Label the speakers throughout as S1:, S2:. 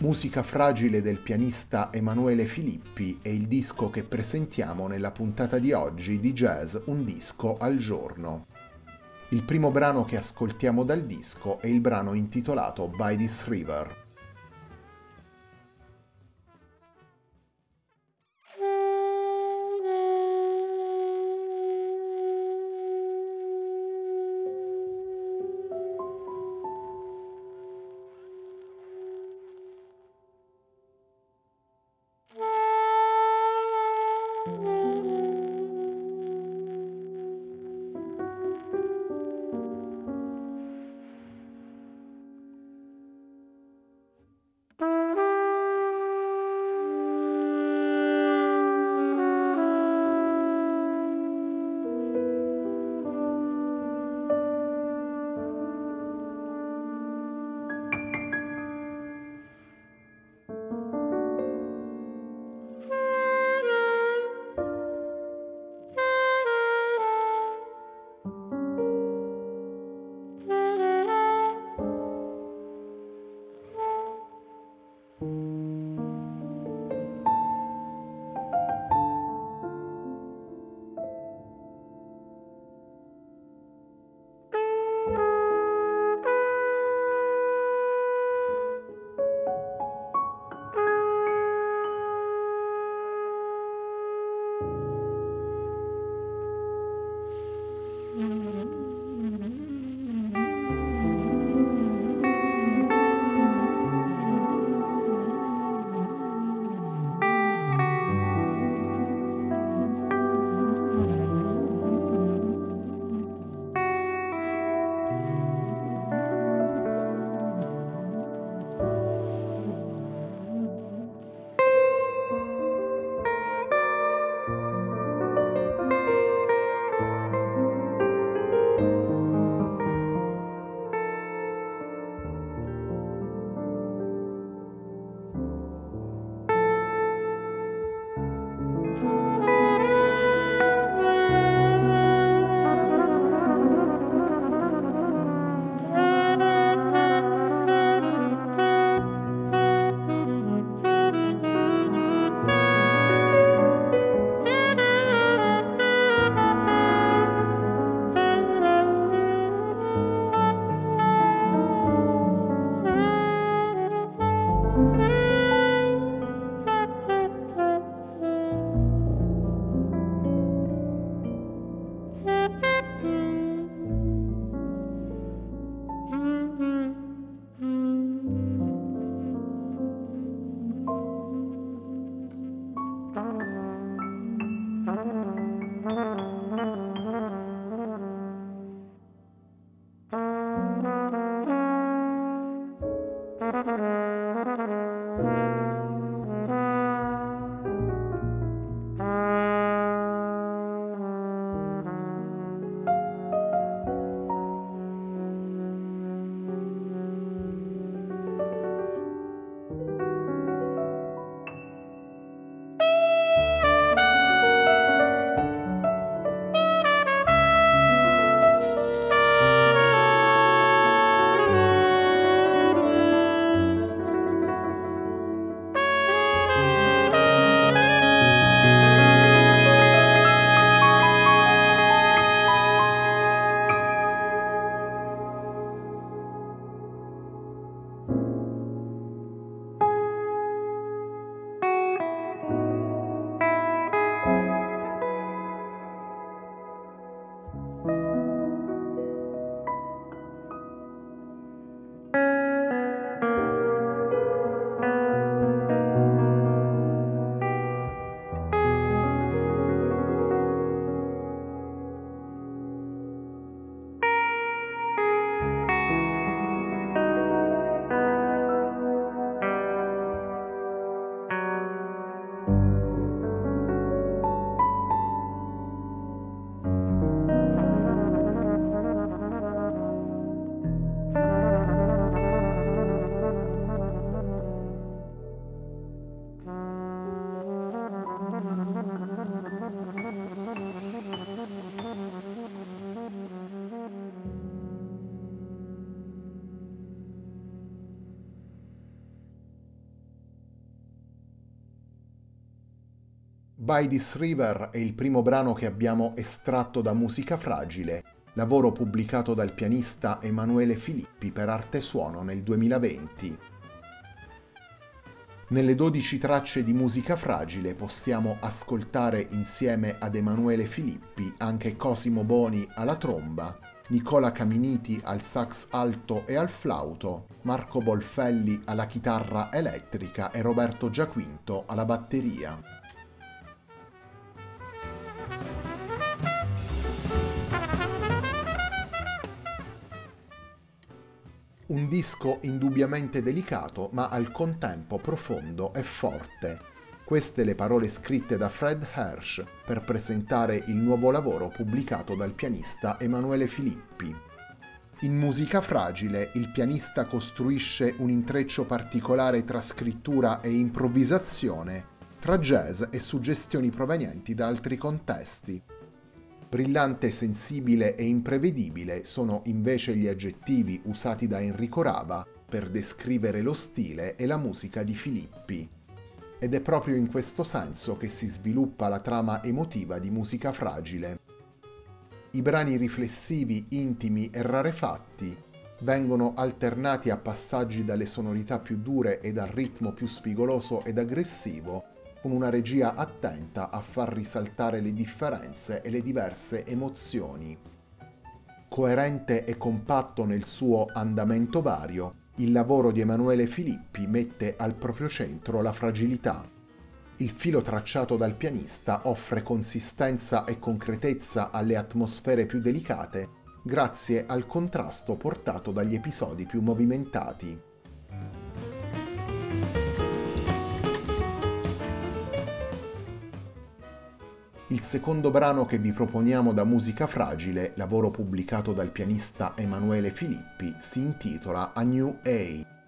S1: Musica fragile del pianista Emanuele Filippi è il disco che presentiamo nella puntata di oggi di Jazz Un disco al giorno. Il primo brano che ascoltiamo dal disco è il brano intitolato By This River. By This River è il primo brano che abbiamo estratto da Musica Fragile, lavoro pubblicato dal pianista Emanuele Filippi per Arte Suono nel 2020. Nelle 12 tracce di Musica Fragile possiamo ascoltare insieme ad Emanuele Filippi anche Cosimo Boni alla tromba, Nicola Caminiti al sax alto e al flauto, Marco Bolfelli alla chitarra elettrica e Roberto Giaquinto alla batteria. Un disco indubbiamente delicato, ma al contempo profondo e forte. Queste le parole scritte da Fred Hersch per presentare il nuovo lavoro pubblicato dal pianista Emanuele Filippi. In musica fragile il pianista costruisce un intreccio particolare tra scrittura e improvvisazione, tra jazz e suggestioni provenienti da altri contesti, Brillante, sensibile e imprevedibile sono invece gli aggettivi usati da Enrico Rava per descrivere lo stile e la musica di Filippi. Ed è proprio in questo senso che si sviluppa la trama emotiva di Musica Fragile. I brani riflessivi, intimi e rarefatti vengono alternati a passaggi dalle sonorità più dure e dal ritmo più spigoloso ed aggressivo con una regia attenta a far risaltare le differenze e le diverse emozioni. Coerente e compatto nel suo andamento vario, il lavoro di Emanuele Filippi mette al proprio centro la fragilità. Il filo tracciato dal pianista offre consistenza e concretezza alle atmosfere più delicate grazie al contrasto portato dagli episodi più movimentati. Il secondo brano che vi proponiamo da Musica Fragile, lavoro pubblicato dal pianista Emanuele Filippi, si intitola A New A.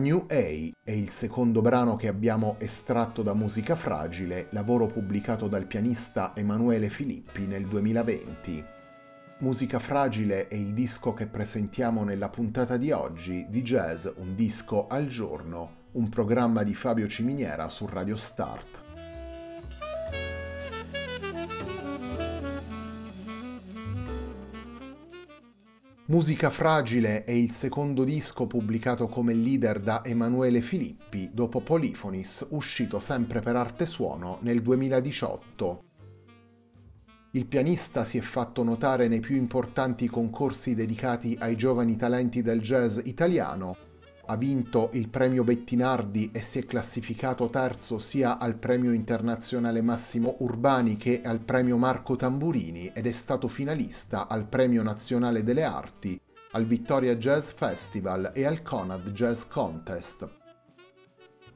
S1: New A è il secondo brano che abbiamo estratto da Musica Fragile, lavoro pubblicato dal pianista Emanuele Filippi nel 2020. Musica Fragile è il disco che presentiamo nella puntata di oggi di Jazz Un disco al giorno, un programma di Fabio Ciminiera su Radio Start. Musica Fragile è il secondo disco pubblicato come leader da Emanuele Filippi dopo Polyphonis, uscito sempre per Arte Suono nel 2018. Il pianista si è fatto notare nei più importanti concorsi dedicati ai giovani talenti del jazz italiano, ha vinto il premio Bettinardi e si è classificato terzo sia al premio internazionale Massimo Urbani che al premio Marco Tamburini ed è stato finalista al premio nazionale delle arti, al Vittoria Jazz Festival e al Conad Jazz Contest.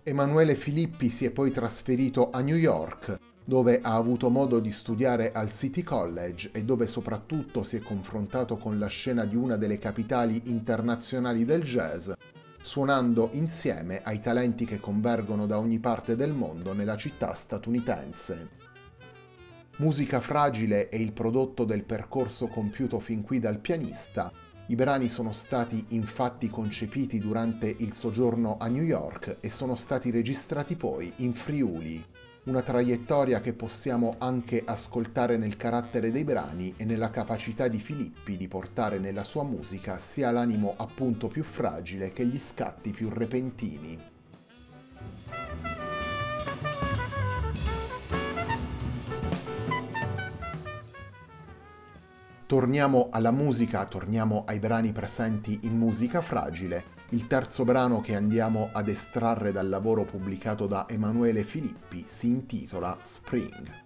S1: Emanuele Filippi si è poi trasferito a New York, dove ha avuto modo di studiare al City College e dove soprattutto si è confrontato con la scena di una delle capitali internazionali del jazz, suonando insieme ai talenti che convergono da ogni parte del mondo nella città statunitense. Musica fragile è il prodotto del percorso compiuto fin qui dal pianista. I brani sono stati infatti concepiti durante il soggiorno a New York e sono stati registrati poi in Friuli, una traiettoria che possiamo anche ascoltare nel carattere dei brani e nella capacità di Filippi di portare nella sua musica sia l'animo appunto più fragile che gli scatti più repentini. Torniamo alla musica, torniamo ai brani presenti in musica fragile il terzo brano che andiamo ad estrarre dal lavoro pubblicato da Emanuele Filippi si intitola Spring.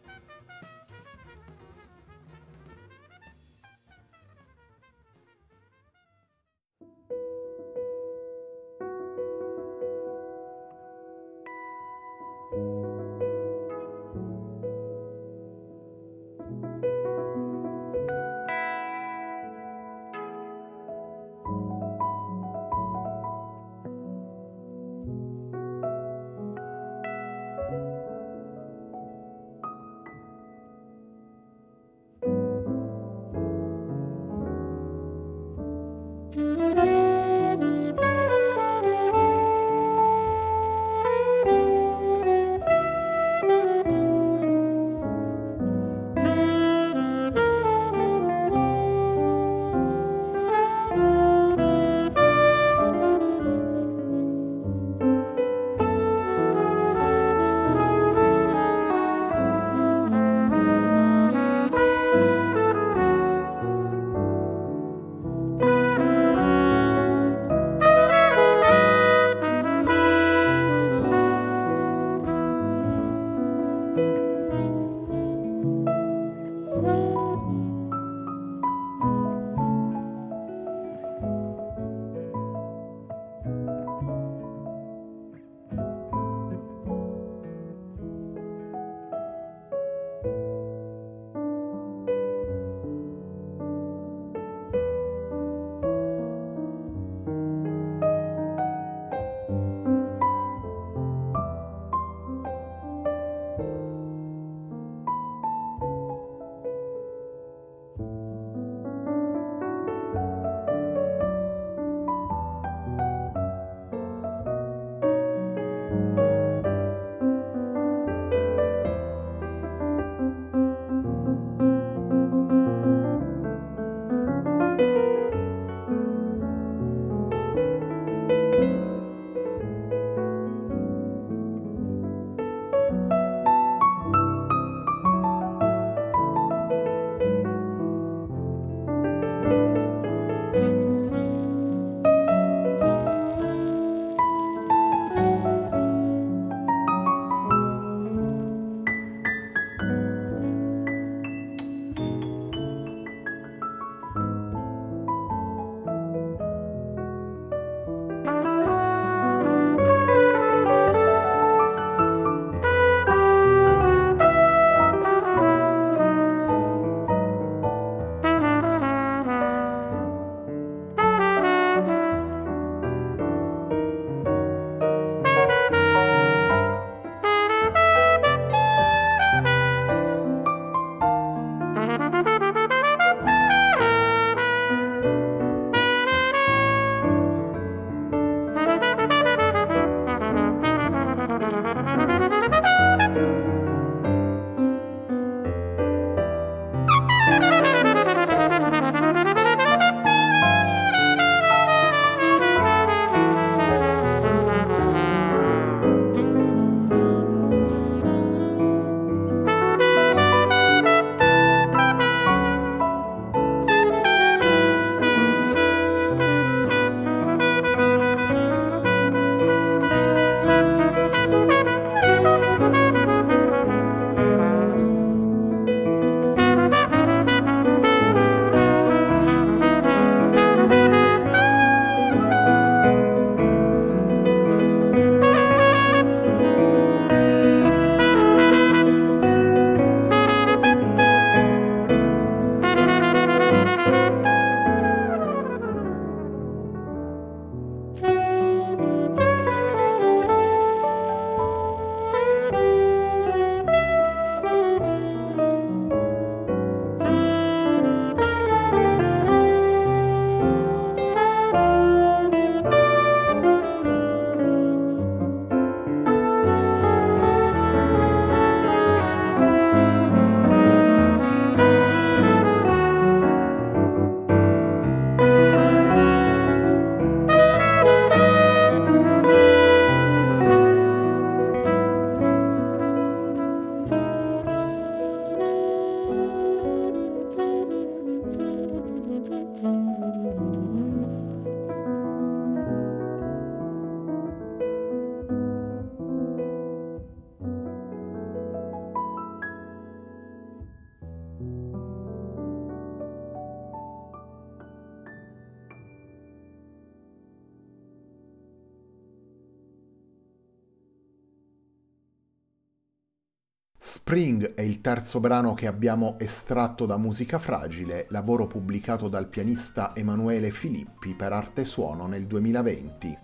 S1: Spring è il terzo brano che abbiamo estratto da Musica Fragile, lavoro pubblicato dal pianista Emanuele Filippi per Arte Suono nel 2020.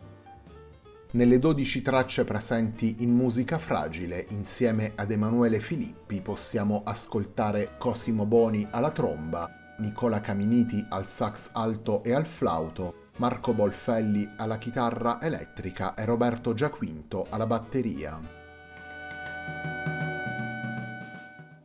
S1: Nelle 12 tracce presenti in Musica Fragile, insieme ad Emanuele Filippi, possiamo ascoltare Cosimo Boni alla tromba, Nicola Caminiti al sax alto e al flauto, Marco Bolfelli alla chitarra elettrica e Roberto Giaquinto alla batteria.